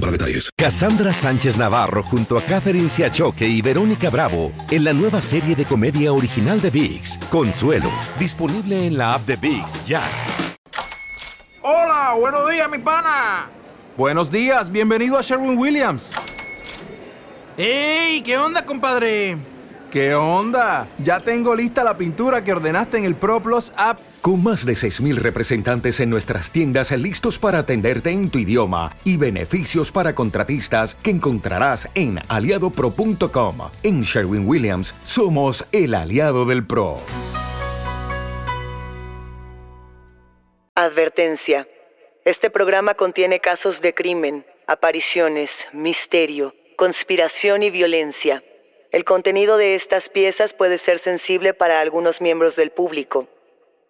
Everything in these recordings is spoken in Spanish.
para detalles. Cassandra Sánchez Navarro junto a Catherine Siachoque y Verónica Bravo en la nueva serie de comedia original de VIX, Consuelo, disponible en la app de VIX ya. Hola, buenos días, mi pana. Buenos días, bienvenido a Sherwin Williams. ¡Ey! ¿Qué onda, compadre? ¿Qué onda? Ya tengo lista la pintura que ordenaste en el ProPlus app. Con más de 6.000 representantes en nuestras tiendas listos para atenderte en tu idioma y beneficios para contratistas que encontrarás en aliadopro.com. En Sherwin Williams somos el aliado del PRO. Advertencia. Este programa contiene casos de crimen, apariciones, misterio, conspiración y violencia. El contenido de estas piezas puede ser sensible para algunos miembros del público.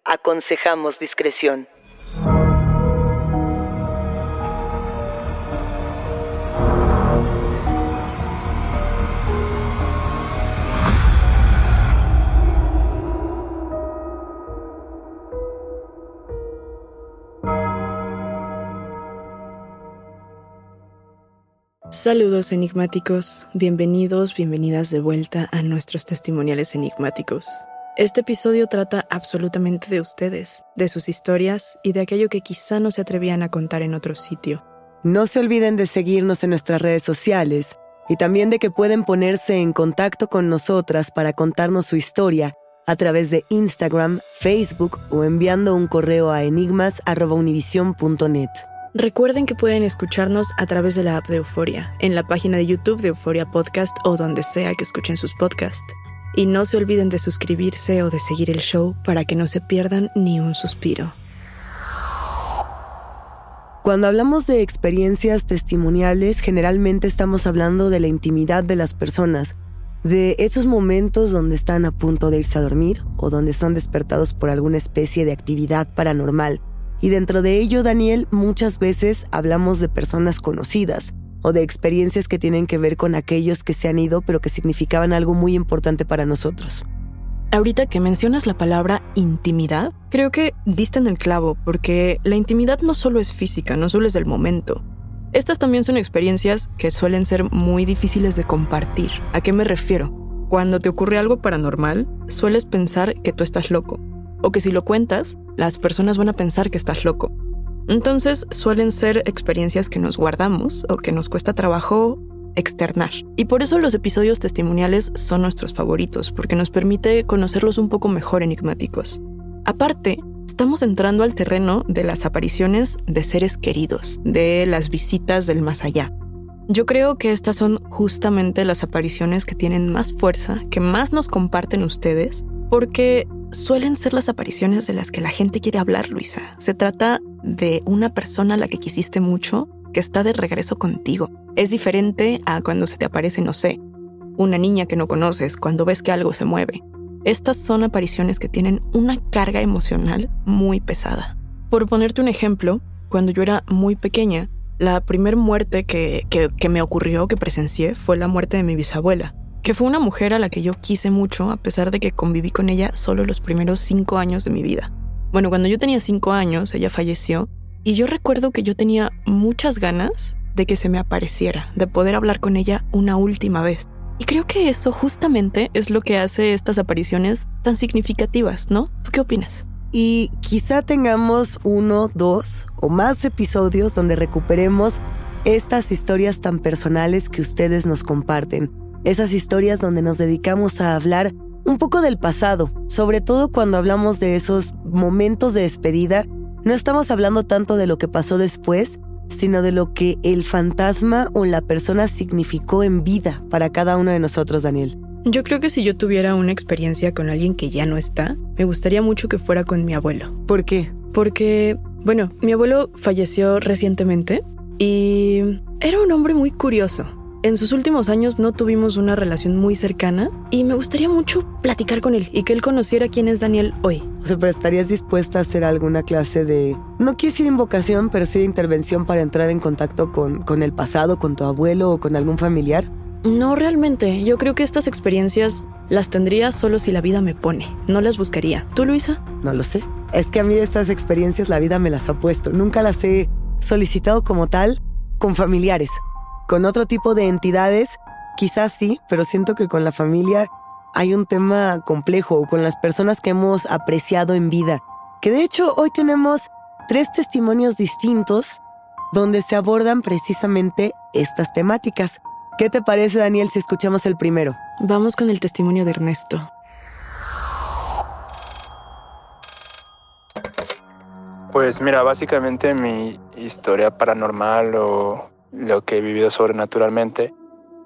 Aconsejamos discreción. Saludos enigmáticos, bienvenidos, bienvenidas de vuelta a nuestros testimoniales enigmáticos. Este episodio trata absolutamente de ustedes, de sus historias y de aquello que quizá no se atrevían a contar en otro sitio. No se olviden de seguirnos en nuestras redes sociales y también de que pueden ponerse en contacto con nosotras para contarnos su historia a través de Instagram, Facebook o enviando un correo a enigmas.univision.net. Recuerden que pueden escucharnos a través de la app de Euforia, en la página de YouTube de Euforia Podcast o donde sea que escuchen sus podcasts. Y no se olviden de suscribirse o de seguir el show para que no se pierdan ni un suspiro. Cuando hablamos de experiencias testimoniales, generalmente estamos hablando de la intimidad de las personas, de esos momentos donde están a punto de irse a dormir o donde son despertados por alguna especie de actividad paranormal y dentro de ello, Daniel, muchas veces hablamos de personas conocidas o de experiencias que tienen que ver con aquellos que se han ido pero que significaban algo muy importante para nosotros. Ahorita que mencionas la palabra intimidad, creo que diste en el clavo, porque la intimidad no solo es física, no solo es del momento. Estas también son experiencias que suelen ser muy difíciles de compartir. ¿A qué me refiero? Cuando te ocurre algo paranormal, sueles pensar que tú estás loco, o que si lo cuentas, las personas van a pensar que estás loco. Entonces suelen ser experiencias que nos guardamos o que nos cuesta trabajo externar. Y por eso los episodios testimoniales son nuestros favoritos, porque nos permite conocerlos un poco mejor enigmáticos. Aparte, estamos entrando al terreno de las apariciones de seres queridos, de las visitas del más allá. Yo creo que estas son justamente las apariciones que tienen más fuerza, que más nos comparten ustedes, porque suelen ser las apariciones de las que la gente quiere hablar, Luisa. Se trata de una persona a la que quisiste mucho que está de regreso contigo. Es diferente a cuando se te aparece, no sé, una niña que no conoces, cuando ves que algo se mueve. Estas son apariciones que tienen una carga emocional muy pesada. Por ponerte un ejemplo, cuando yo era muy pequeña, la primer muerte que, que, que me ocurrió, que presencié, fue la muerte de mi bisabuela que fue una mujer a la que yo quise mucho a pesar de que conviví con ella solo los primeros cinco años de mi vida. Bueno, cuando yo tenía cinco años, ella falleció y yo recuerdo que yo tenía muchas ganas de que se me apareciera, de poder hablar con ella una última vez. Y creo que eso justamente es lo que hace estas apariciones tan significativas, ¿no? ¿Tú qué opinas? Y quizá tengamos uno, dos o más episodios donde recuperemos estas historias tan personales que ustedes nos comparten esas historias donde nos dedicamos a hablar un poco del pasado, sobre todo cuando hablamos de esos momentos de despedida, no estamos hablando tanto de lo que pasó después, sino de lo que el fantasma o la persona significó en vida para cada uno de nosotros, Daniel. Yo creo que si yo tuviera una experiencia con alguien que ya no está, me gustaría mucho que fuera con mi abuelo. ¿Por qué? Porque, bueno, mi abuelo falleció recientemente y era un hombre muy curioso. En sus últimos años no tuvimos una relación muy cercana y me gustaría mucho platicar con él y que él conociera quién es Daniel hoy. O sea, pero estarías dispuesta a hacer alguna clase de, no quiero decir invocación, pero sí de intervención para entrar en contacto con, con el pasado, con tu abuelo o con algún familiar. No realmente, yo creo que estas experiencias las tendría solo si la vida me pone, no las buscaría. ¿Tú, Luisa? No lo sé. Es que a mí estas experiencias la vida me las ha puesto. Nunca las he solicitado como tal con familiares. Con otro tipo de entidades, quizás sí, pero siento que con la familia hay un tema complejo, o con las personas que hemos apreciado en vida. Que de hecho hoy tenemos tres testimonios distintos donde se abordan precisamente estas temáticas. ¿Qué te parece, Daniel, si escuchamos el primero? Vamos con el testimonio de Ernesto. Pues mira, básicamente mi historia paranormal o lo que he vivido sobrenaturalmente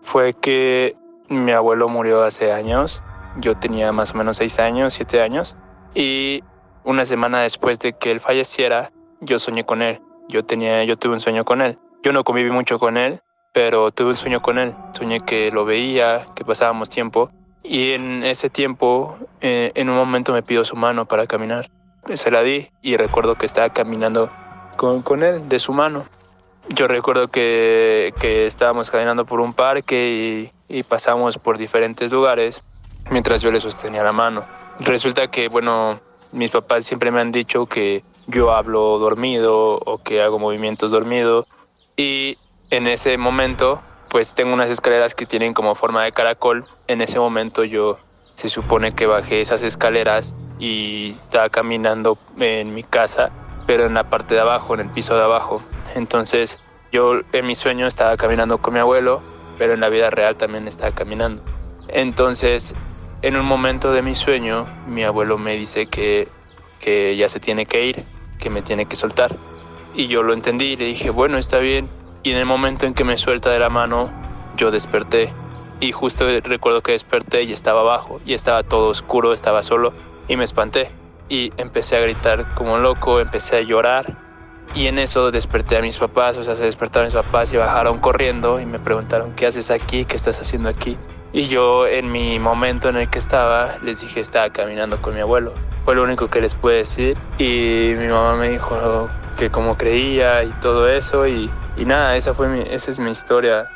fue que mi abuelo murió hace años. Yo tenía más o menos seis años, siete años. Y una semana después de que él falleciera, yo soñé con él. Yo, tenía, yo tuve un sueño con él. Yo no conviví mucho con él, pero tuve un sueño con él. Soñé que lo veía, que pasábamos tiempo. Y en ese tiempo, eh, en un momento me pidió su mano para caminar. Se la di y recuerdo que estaba caminando con, con él, de su mano. Yo recuerdo que, que estábamos caminando por un parque y, pasamos por diferentes lugares mientras yo le sostenía la mano. Resulta que, bueno, mis papás siempre me han dicho que yo hablo dormido o que hago movimientos dormido y en ese momento pues tengo unas escaleras que tienen como forma de caracol. En ese momento yo se supone que bajé esas escaleras y estaba caminando en mi casa, pero en la parte de abajo, en el piso de abajo. Entonces yo en mi sueño estaba caminando con mi abuelo, pero en la vida real también estaba caminando. Entonces, en un momento de mi sueño, mi abuelo me dice que, que ya se tiene que ir, que me tiene que soltar. Y yo lo entendí y le dije, bueno, está bien. Y en el momento en que me suelta de la mano, yo desperté. Y justo recuerdo que desperté y estaba abajo, y estaba todo oscuro, estaba solo, y me espanté. Y empecé a gritar como loco, empecé a llorar y en eso desperté a mis papás, o sea, se despertaron mis papás y bajaron corriendo y me preguntaron, ¿qué haces aquí? ¿Qué estás haciendo aquí? Y yo en mi momento en el que estaba, les dije, estaba caminando con mi abuelo. Fue lo único que les pude decir. Y mi mamá me dijo que como creía y todo eso. Y, y nada, esa, fue mi, esa es mi historia.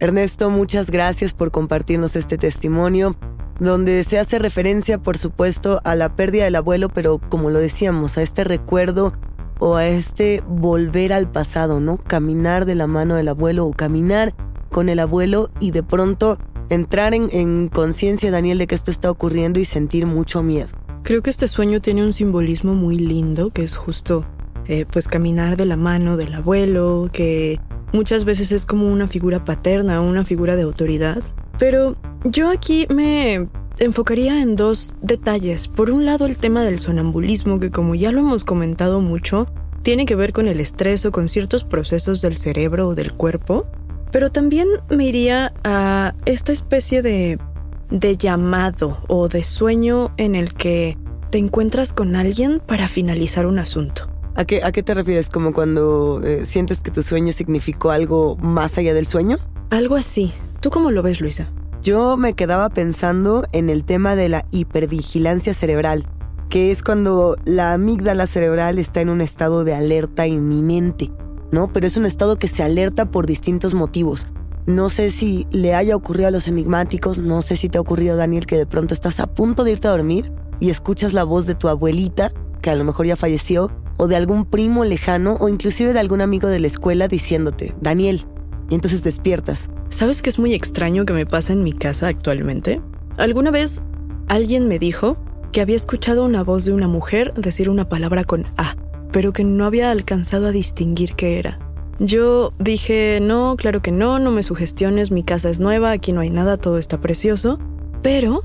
Ernesto, muchas gracias por compartirnos este testimonio donde se hace referencia, por supuesto, a la pérdida del abuelo, pero como lo decíamos, a este recuerdo o a este volver al pasado, ¿no? Caminar de la mano del abuelo o caminar con el abuelo y de pronto entrar en, en conciencia, Daniel, de que esto está ocurriendo y sentir mucho miedo. Creo que este sueño tiene un simbolismo muy lindo, que es justo, eh, pues, caminar de la mano del abuelo, que muchas veces es como una figura paterna, una figura de autoridad. Pero yo aquí me enfocaría en dos detalles. Por un lado, el tema del sonambulismo, que como ya lo hemos comentado mucho, tiene que ver con el estrés o con ciertos procesos del cerebro o del cuerpo. Pero también me iría a esta especie de, de llamado o de sueño en el que te encuentras con alguien para finalizar un asunto. ¿A qué, a qué te refieres? ¿Como cuando eh, sientes que tu sueño significó algo más allá del sueño? Algo así. ¿Tú cómo lo ves, Luisa? Yo me quedaba pensando en el tema de la hipervigilancia cerebral, que es cuando la amígdala cerebral está en un estado de alerta inminente, ¿no? Pero es un estado que se alerta por distintos motivos. No sé si le haya ocurrido a los enigmáticos, no sé si te ha ocurrido, Daniel, que de pronto estás a punto de irte a dormir y escuchas la voz de tu abuelita, que a lo mejor ya falleció, o de algún primo lejano, o inclusive de algún amigo de la escuela diciéndote, Daniel, y entonces despiertas. ¿Sabes qué es muy extraño que me pasa en mi casa actualmente? Alguna vez alguien me dijo que había escuchado una voz de una mujer decir una palabra con A, pero que no había alcanzado a distinguir qué era. Yo dije, no, claro que no, no me sugestiones, mi casa es nueva, aquí no hay nada, todo está precioso, pero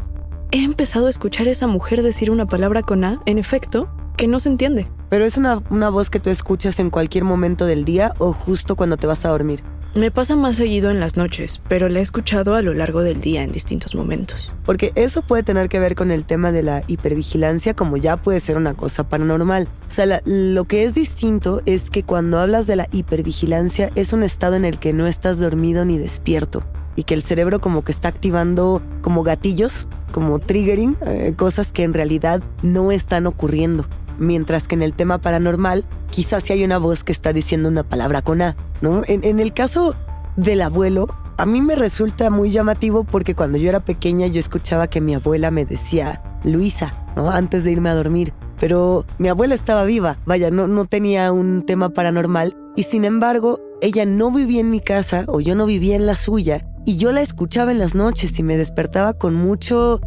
he empezado a escuchar a esa mujer decir una palabra con A, en efecto, que no se entiende. Pero es una, una voz que tú escuchas en cualquier momento del día o justo cuando te vas a dormir. Me pasa más seguido en las noches, pero la he escuchado a lo largo del día en distintos momentos. Porque eso puede tener que ver con el tema de la hipervigilancia, como ya puede ser una cosa paranormal. O sea, lo que es distinto es que cuando hablas de la hipervigilancia es un estado en el que no estás dormido ni despierto y que el cerebro como que está activando como gatillos, como triggering, eh, cosas que en realidad no están ocurriendo. Mientras que en el tema paranormal, quizás sí hay una voz que está diciendo una palabra con A, ¿no? En, el caso del abuelo, a mí me resulta muy llamativo porque cuando yo era pequeña yo escuchaba que mi abuela me decía Luisa, ¿no? Antes de irme a dormir. Pero mi abuela estaba viva, vaya, no, no tenía un tema paranormal y sin embargo ella no vivía en mi casa o yo no vivía en la suya y yo la escuchaba en las noches y me despertaba con mucho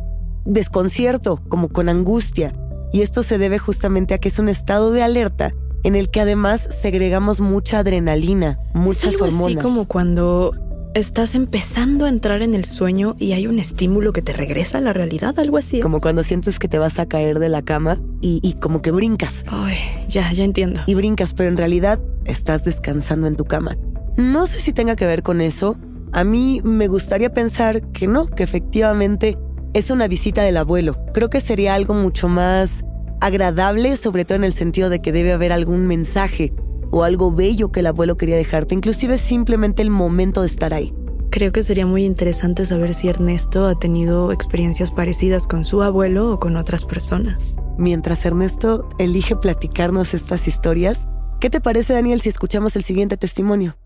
desconcierto, como con angustia. Y esto se debe justamente a que es un estado de alerta en el que además segregamos mucha adrenalina, muchas es algo Así como cuando estás empezando a entrar en el sueño y hay un estímulo que te regresa a la realidad, algo así. Como cuando sientes que te vas a caer de la cama y, y como que brincas. Ay, ya, ya entiendo. Y brincas, pero en realidad estás descansando en tu cama. No sé si tenga que ver con eso. A mí me gustaría pensar que no, que efectivamente es una visita del abuelo. Creo que sería algo mucho más agradable, sobre todo en el sentido de que debe haber algún mensaje o algo bello que el abuelo quería dejarte, inclusive simplemente el momento de estar ahí. Creo que sería muy interesante saber si Ernesto ha tenido experiencias parecidas con su abuelo o con otras personas. Mientras Ernesto elige platicarnos estas historias, ¿qué te parece Daniel si escuchamos el siguiente testimonio?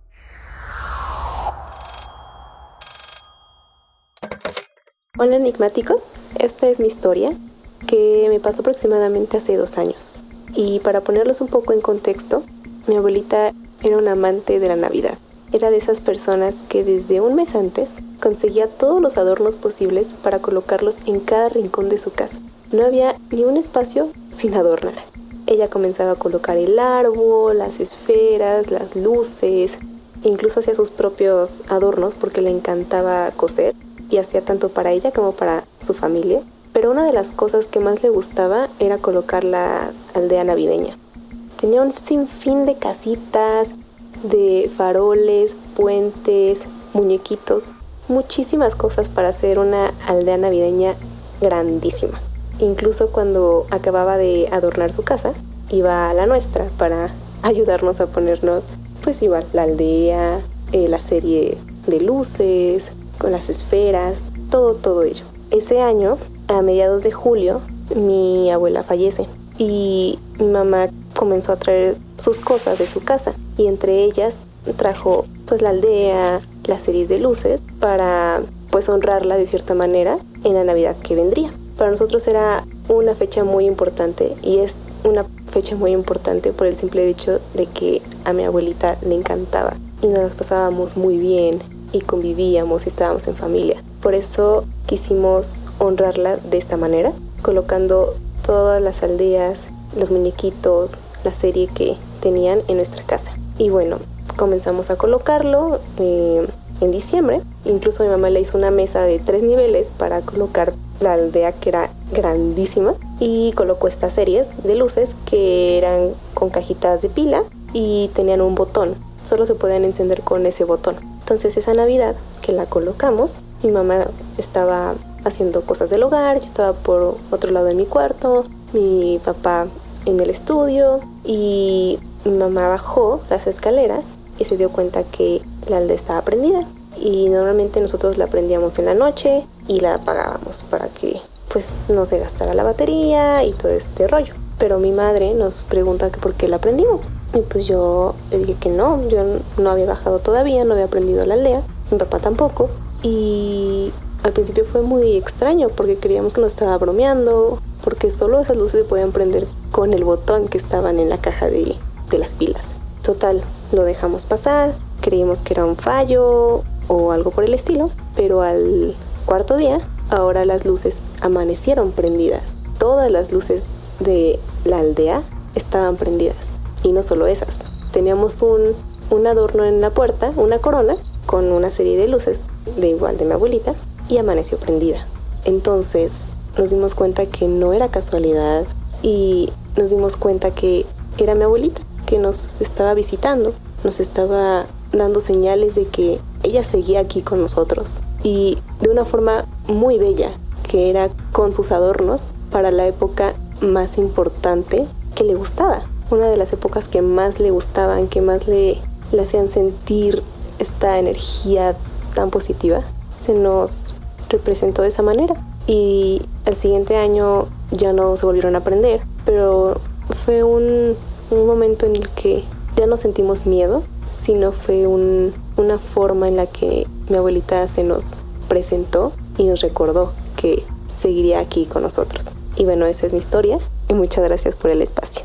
Hola enigmáticos, esta es mi historia que me pasó aproximadamente hace dos años. Y para ponerlos un poco en contexto, mi abuelita era un amante de la Navidad. Era de esas personas que desde un mes antes conseguía todos los adornos posibles para colocarlos en cada rincón de su casa. No había ni un espacio sin adornar. Ella comenzaba a colocar el árbol, las esferas, las luces, incluso hacía sus propios adornos porque le encantaba coser y hacía tanto para ella como para su familia. Pero una de las cosas que más le gustaba era colocar la aldea navideña. Tenía un sinfín de casitas, de faroles, puentes, muñequitos, muchísimas cosas para hacer una aldea navideña grandísima. Incluso cuando acababa de adornar su casa, iba a la nuestra para ayudarnos a ponernos, pues igual, la aldea, eh, la serie de luces, las esferas, todo, todo ello. Ese año, a mediados de julio, mi abuela fallece y mi mamá comenzó a traer sus cosas de su casa y entre ellas trajo pues la aldea, las series de luces para pues honrarla de cierta manera en la Navidad que vendría. Para nosotros era una fecha muy importante y es una fecha muy importante por el simple hecho de que a mi abuelita le encantaba y nos pasábamos muy bien y convivíamos y estábamos en familia. Por eso quisimos honrarla de esta manera, colocando todas las aldeas, los muñequitos, la serie que tenían en nuestra casa. Y bueno, comenzamos a colocarlo eh, en diciembre. Incluso mi mamá le hizo una mesa de tres niveles para colocar la aldea que era grandísima y colocó estas series de luces que eran con cajitas de pila y tenían un botón. Solo se podían encender con ese botón. Entonces esa Navidad que la colocamos, mi mamá estaba haciendo cosas del hogar, yo estaba por otro lado de mi cuarto, mi papá en el estudio y mi mamá bajó las escaleras y se dio cuenta que la aldea estaba prendida y normalmente nosotros la prendíamos en la noche y la apagábamos para que pues no se gastara la batería y todo este rollo. Pero mi madre nos pregunta por qué la prendimos y pues yo le dije que no, yo no había bajado todavía, no había aprendido la aldea, mi papá tampoco. Y al principio fue muy extraño porque creíamos que nos estaba bromeando, porque solo esas luces se podían prender con el botón que estaban en la caja de, de las pilas. Total, lo dejamos pasar, creímos que era un fallo o algo por el estilo, pero al cuarto día, ahora las luces amanecieron prendidas. Todas las luces de la aldea estaban prendidas. Y no solo esas. Teníamos un, un adorno en la puerta, una corona, con una serie de luces de igual de mi abuelita, y amaneció prendida. Entonces nos dimos cuenta que no era casualidad y nos dimos cuenta que era mi abuelita que nos estaba visitando, nos estaba dando señales de que ella seguía aquí con nosotros y de una forma muy bella, que era con sus adornos para la época más importante que le gustaba. Una de las épocas que más le gustaban, que más le, hacían sentir esta energía tan positiva, se nos representó de esa manera. Y el siguiente año ya no se volvieron a aprender, pero fue un momento en el que ya no sentimos miedo, sino fue una forma en la que mi abuelita se nos presentó y nos recordó que seguiría aquí con nosotros. Y bueno, esa es mi historia y muchas gracias por el espacio.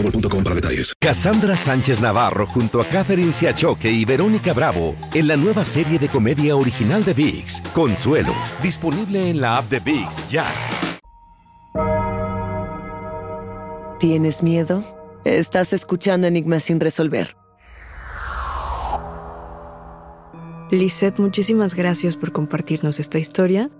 boostmobile.com para detalles. Cassandra Sánchez Navarro junto a Catherine Siachoque y Verónica Bravo en la nueva serie de comedia original de VIX, Consuelo, disponible en la app de VIX ya. ¿Tienes miedo? Estás escuchando Enigmas sin resolver. Lisette, muchísimas gracias por compartirnos esta historia.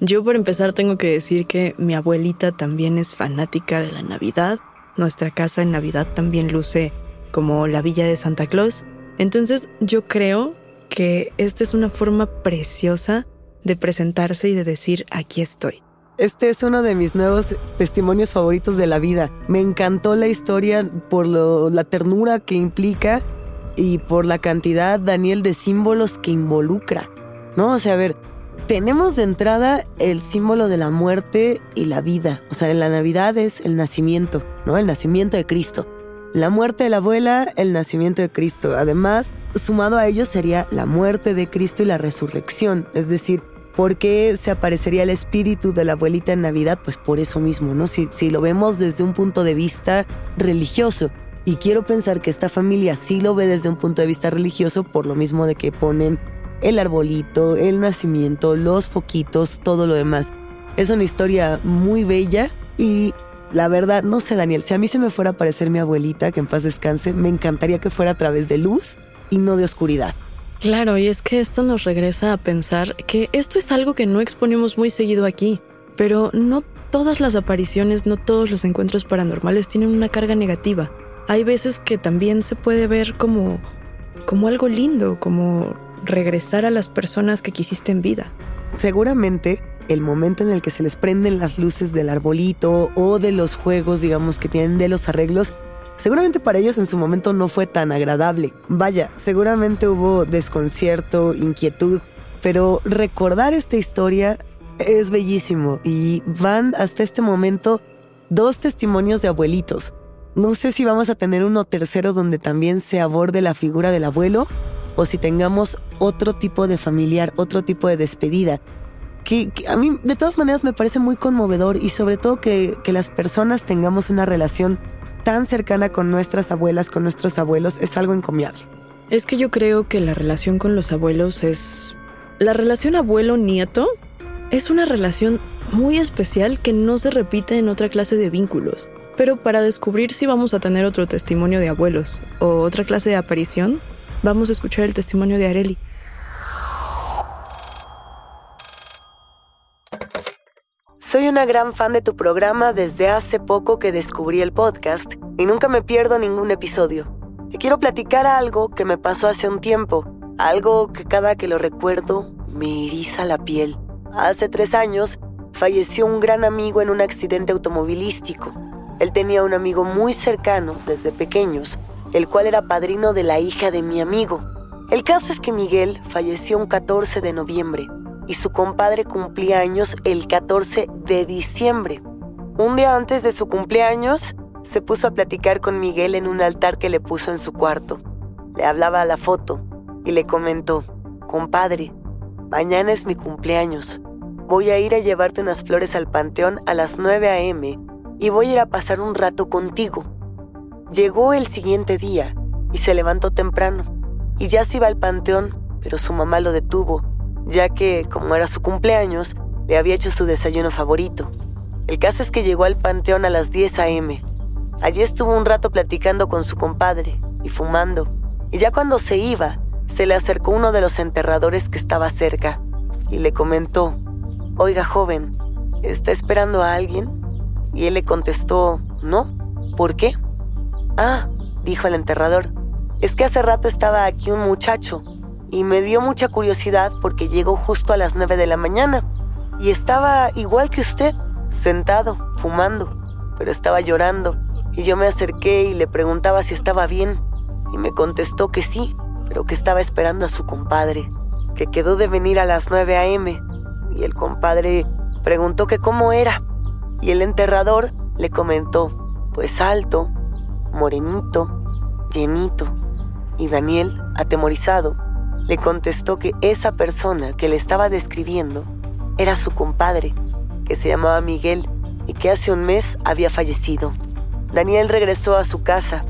Yo por empezar tengo que decir que mi abuelita también es fanática de la Navidad nuestra casa en Navidad también luce como la villa de Santa Claus. Entonces yo creo que esta es una forma preciosa de presentarse y de decir aquí estoy. Este es uno de mis nuevos testimonios favoritos de la vida. Me encantó la historia por la ternura que implica y por la cantidad, Daniel, de símbolos que involucra. ¿No? O sea, a ver, tenemos de entrada el símbolo de la muerte y la vida. O sea, la Navidad es el nacimiento, ¿no? El nacimiento de Cristo. La muerte de la abuela, el nacimiento de Cristo. Además, sumado a ello sería la muerte de Cristo y la resurrección. Es decir, ¿por qué se aparecería el espíritu de la abuelita en Navidad? Pues por eso mismo, ¿no? Si, si lo vemos desde un punto de vista religioso. Y quiero pensar que esta familia sí lo ve desde un punto de vista religioso por lo mismo de que ponen el arbolito, el nacimiento, los foquitos, todo lo demás. Es una historia muy bella y la verdad, no sé Daniel, si a mí se me fuera a aparecer mi abuelita, que en paz descanse, me encantaría que fuera a través de luz y no de oscuridad. Claro, y es que esto nos regresa a pensar que esto es algo que no exponemos muy seguido aquí, pero no todas las apariciones, no todos los encuentros paranormales tienen una carga negativa. Hay veces que también se puede ver como como algo lindo, como regresar a las personas que quisiste en vida. Seguramente el momento en el que se les prenden las luces del arbolito o de los juegos, digamos, que tienen de los arreglos, seguramente para ellos en su momento no fue tan agradable. Vaya, seguramente hubo desconcierto, inquietud, pero recordar esta historia es bellísimo y van hasta este momento dos testimonios de abuelitos. No sé si vamos a tener uno tercero donde también se aborde la figura del abuelo o si tengamos otro tipo de familiar, otro tipo de despedida. Que, a mí de todas maneras me parece muy conmovedor y sobre todo que, que las personas tengamos una relación tan cercana con nuestras abuelas, con nuestros abuelos, es algo encomiable. Es que yo creo que la relación con los abuelos es... La relación abuelo-nieto es una relación muy especial que no se repite en otra clase de vínculos. Pero para descubrir si vamos a tener otro testimonio de abuelos o otra clase de aparición, Vamos a escuchar el testimonio de Areli. Soy una gran fan de tu programa desde hace poco que descubrí el podcast y nunca me pierdo ningún episodio. Te quiero platicar algo que me pasó hace un tiempo, algo que cada que lo recuerdo me eriza la piel. Hace tres años falleció un gran amigo en un accidente automovilístico. Él tenía un amigo muy cercano desde pequeños el cual era padrino de la hija de mi amigo. El caso es que Miguel falleció un 14 de noviembre y su compadre cumplía años el 14 de diciembre. Un día antes de su cumpleaños, se puso a platicar con Miguel en un altar que le puso en su cuarto. le hablaba a la foto y le comentó, compadre, mañana es mi cumpleaños. Voy a ir a llevarte unas flores al panteón a las 9 a.m. y voy a ir a pasar un rato contigo. Llegó el siguiente día y se levantó temprano y ya se iba al panteón, pero su mamá lo detuvo, ya que, como era su cumpleaños, le había hecho su desayuno favorito. El caso es que llegó al panteón a las 10 a.m. Allí estuvo un rato platicando con su compadre y fumando, y ya cuando se iba, se le acercó uno de los enterradores que estaba cerca y le comentó, Oiga joven, ¿está esperando a alguien? Y él le contestó, No, ¿por qué? Ah, dijo el enterrador, es que hace rato estaba aquí un muchacho y me dio mucha curiosidad porque llegó justo a las 9 de la mañana y estaba igual que usted, sentado, fumando, pero estaba llorando y yo me acerqué y le preguntaba si estaba bien y me contestó que sí, pero que estaba esperando a su compadre, que quedó de venir a las 9 a.m. y el compadre preguntó que cómo era y el enterrador le comentó, pues alto, morenito, llenito. Y Daniel, atemorizado, le contestó que esa persona que le estaba describiendo era su compadre, que se llamaba Miguel y que hace un mes había fallecido. Daniel regresó a su casa,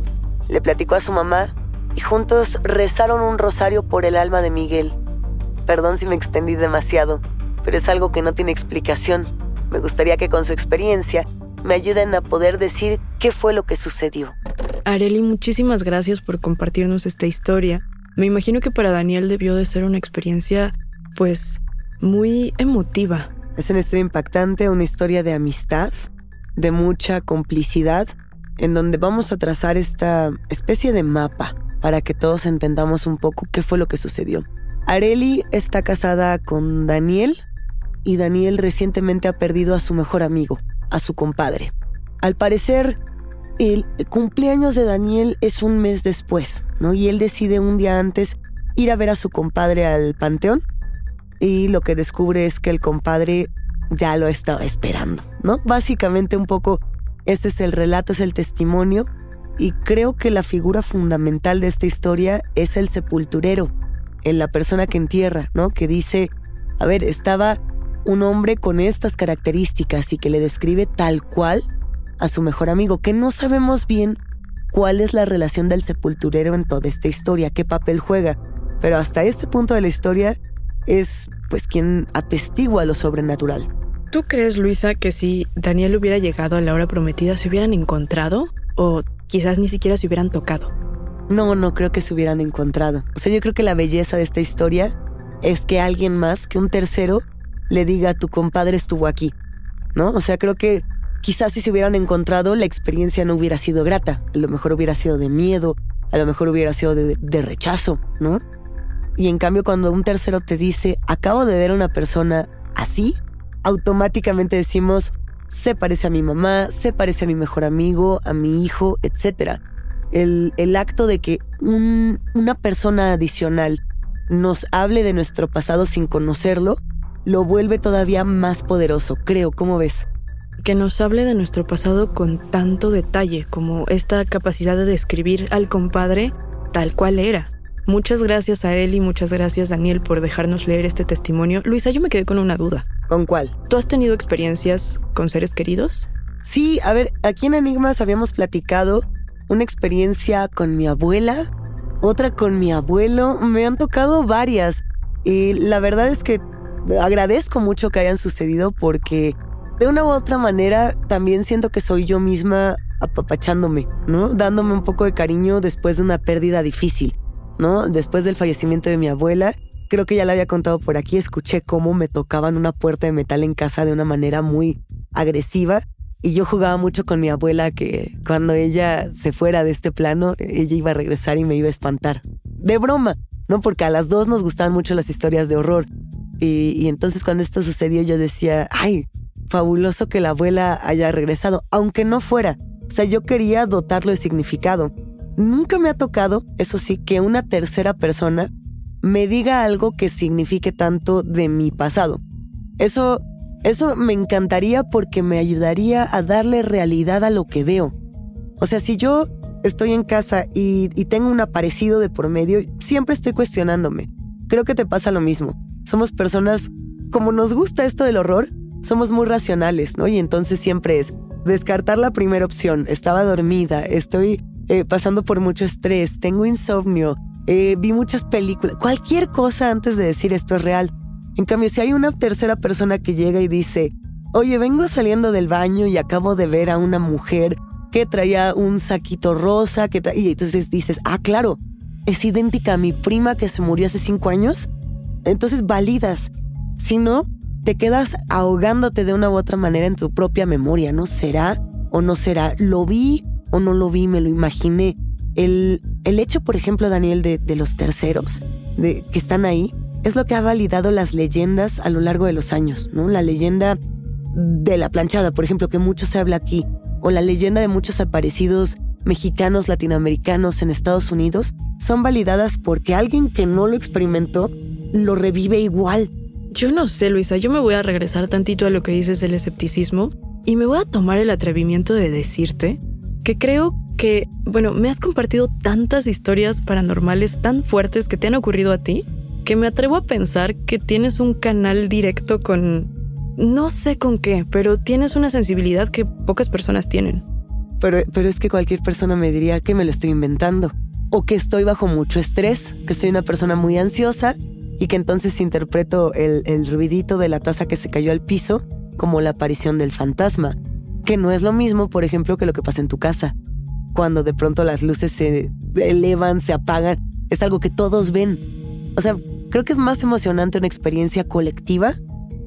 le platicó a su mamá y juntos rezaron un rosario por el alma de Miguel. Perdón si me extendí demasiado, pero es algo que no tiene explicación. Me gustaría que con su experiencia me ayuden a poder decir qué fue lo que sucedió. Areli, muchísimas gracias por compartirnos esta historia. Me imagino que para Daniel debió de ser una experiencia, pues, muy emotiva. Es una historia impactante, una historia de amistad, de mucha complicidad, en donde vamos a trazar esta especie de mapa para que todos entendamos un poco qué fue lo que sucedió. Areli está casada con Daniel y Daniel recientemente ha perdido a su mejor amigo, a su compadre. Al parecer, el cumpleaños de Daniel es un mes después, ¿no? Y él decide un día antes ir a ver a su compadre al panteón y lo que descubre es que el compadre ya lo estaba esperando, ¿no? Básicamente un poco este es el relato, es el testimonio y creo que la figura fundamental de esta historia es el sepulturero, en la persona que entierra, ¿no? Que dice, a ver, estaba un hombre con estas características y que le describe tal cual a su mejor amigo, que no sabemos bien cuál es la relación del sepulturero en toda esta historia, qué papel juega, pero hasta este punto de la historia es pues quien atestigua lo sobrenatural. ¿Tú crees, Luisa, que si Daniel hubiera llegado a la hora prometida se hubieran encontrado o quizás ni siquiera se hubieran tocado? No, no creo que se hubieran encontrado. O sea, yo creo que la belleza de esta historia es que alguien más, que un tercero, le diga tu compadre estuvo aquí, ¿no? O sea, creo que Quizás si se hubieran encontrado la experiencia no hubiera sido grata, a lo mejor hubiera sido de miedo, a lo mejor hubiera sido de, rechazo, ¿no? Y en cambio cuando un tercero te dice, acabo de ver a una persona así, automáticamente decimos, se parece a mi mamá, se parece a mi mejor amigo, a mi hijo, etc. El, acto de que una persona adicional nos hable de nuestro pasado sin conocerlo, lo vuelve todavía más poderoso, creo, ¿cómo ves? Que nos hable de nuestro pasado con tanto detalle, como esta capacidad de describir al compadre tal cual era. Muchas gracias a él y muchas gracias Daniel por dejarnos leer este testimonio. Luisa, yo me quedé con una duda. ¿Con cuál? ¿Tú has tenido experiencias con seres queridos? Sí, a ver, aquí en Enigmas habíamos platicado una experiencia con mi abuela, otra con mi abuelo, me han tocado varias y la verdad es que agradezco mucho que hayan sucedido porque de una u otra manera también siento que soy yo misma apapachándome, ¿no? Dándome un poco de cariño después de una pérdida difícil, ¿no? Después del fallecimiento de mi abuela, creo que ya la había contado por aquí, escuché cómo me tocaban una puerta de metal en casa de una manera muy agresiva y yo jugaba mucho con mi abuela que cuando ella se fuera de este plano, ella iba a regresar y me iba a espantar. De broma, ¿no? Porque a las dos nos gustaban mucho las historias de horror. Y, y entonces cuando esto sucedió yo decía, ay, fabuloso que la abuela haya regresado, aunque no fuera. O sea, yo quería dotarlo de significado. Nunca me ha tocado, eso sí, que una tercera persona me diga algo que signifique tanto de mi pasado. Eso, eso me encantaría porque me ayudaría a darle realidad a lo que veo. O sea, si yo estoy en casa y, y tengo un aparecido de por medio, siempre estoy cuestionándome. Creo que te pasa lo mismo. Somos personas, como nos gusta esto del horror, somos muy racionales, ¿no? Y entonces siempre es descartar la primera opción. Estaba dormida, estoy eh, pasando por mucho estrés, tengo insomnio, eh, vi muchas películas, cualquier cosa antes de decir esto es real. En cambio, si hay una tercera persona que llega y dice, oye, vengo saliendo del baño y acabo de ver a una mujer que traía un saquito rosa, que y entonces dices, ah, claro, es idéntica a mi prima que se murió hace cinco años. Entonces validas. Si no, te quedas ahogándote de una u otra manera en tu propia memoria. ¿No será o no será? ¿Lo vi o no lo vi? Me lo imaginé. El, el hecho, por ejemplo, Daniel, de, de los terceros de, que están ahí, es lo que ha validado las leyendas a lo largo de los años, ¿no? La leyenda de la planchada, por ejemplo, que mucho se habla aquí, o la leyenda de muchos aparecidos mexicanos, latinoamericanos en Estados Unidos, son validadas porque alguien que no lo experimentó lo revive igual. Yo no sé, Luisa, yo me voy a regresar tantito a lo que dices del escepticismo y me voy a tomar el atrevimiento de decirte que creo que, bueno, me has compartido tantas historias paranormales tan fuertes que te han ocurrido a ti, que me atrevo a pensar que tienes un canal directo con... No sé con qué, pero tienes una sensibilidad que pocas personas tienen. Pero, pero es que cualquier persona me diría que me lo estoy inventando. O que estoy bajo mucho estrés, que soy una persona muy ansiosa y que entonces interpreto el, el ruidito de la taza que se cayó al piso como la aparición del fantasma, que no es lo mismo, por ejemplo, que lo que pasa en tu casa. Cuando de pronto las luces se elevan, se apagan, es algo que todos ven. O sea, creo que es más emocionante una experiencia colectiva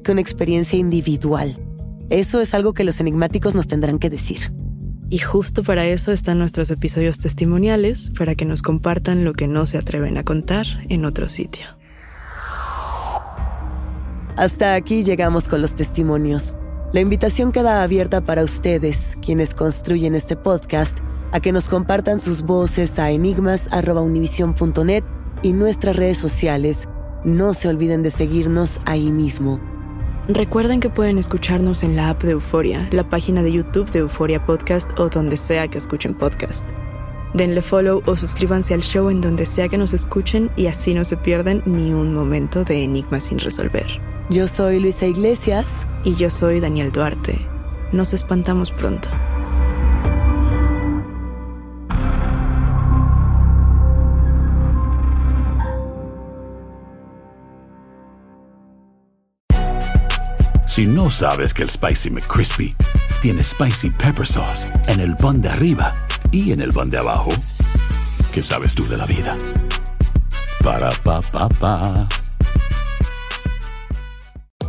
que una experiencia individual. Eso es algo que los enigmáticos nos tendrán que decir. Y justo para eso están nuestros episodios testimoniales, para que nos compartan lo que no se atreven a contar en otro sitio. Hasta aquí llegamos con los testimonios. La invitación queda abierta para ustedes, quienes construyen este podcast, a que nos compartan sus voces a enigmas.univision.net y nuestras redes sociales. No se olviden de seguirnos ahí mismo. Recuerden que pueden escucharnos en la app de Euforia, la página de YouTube de Euforia Podcast o donde sea que escuchen podcast. Denle follow o suscríbanse al show en donde sea que nos escuchen y así no se pierden ni un momento de enigma sin resolver. Yo soy Luisa Iglesias. Y yo soy Daniel Duarte. Nos espantamos pronto. Si no sabes que el Spicy McCrispy tiene Spicy Pepper Sauce en el pan de arriba y en el pan de abajo, ¿qué sabes tú de la vida? Para, pa, pa, pa.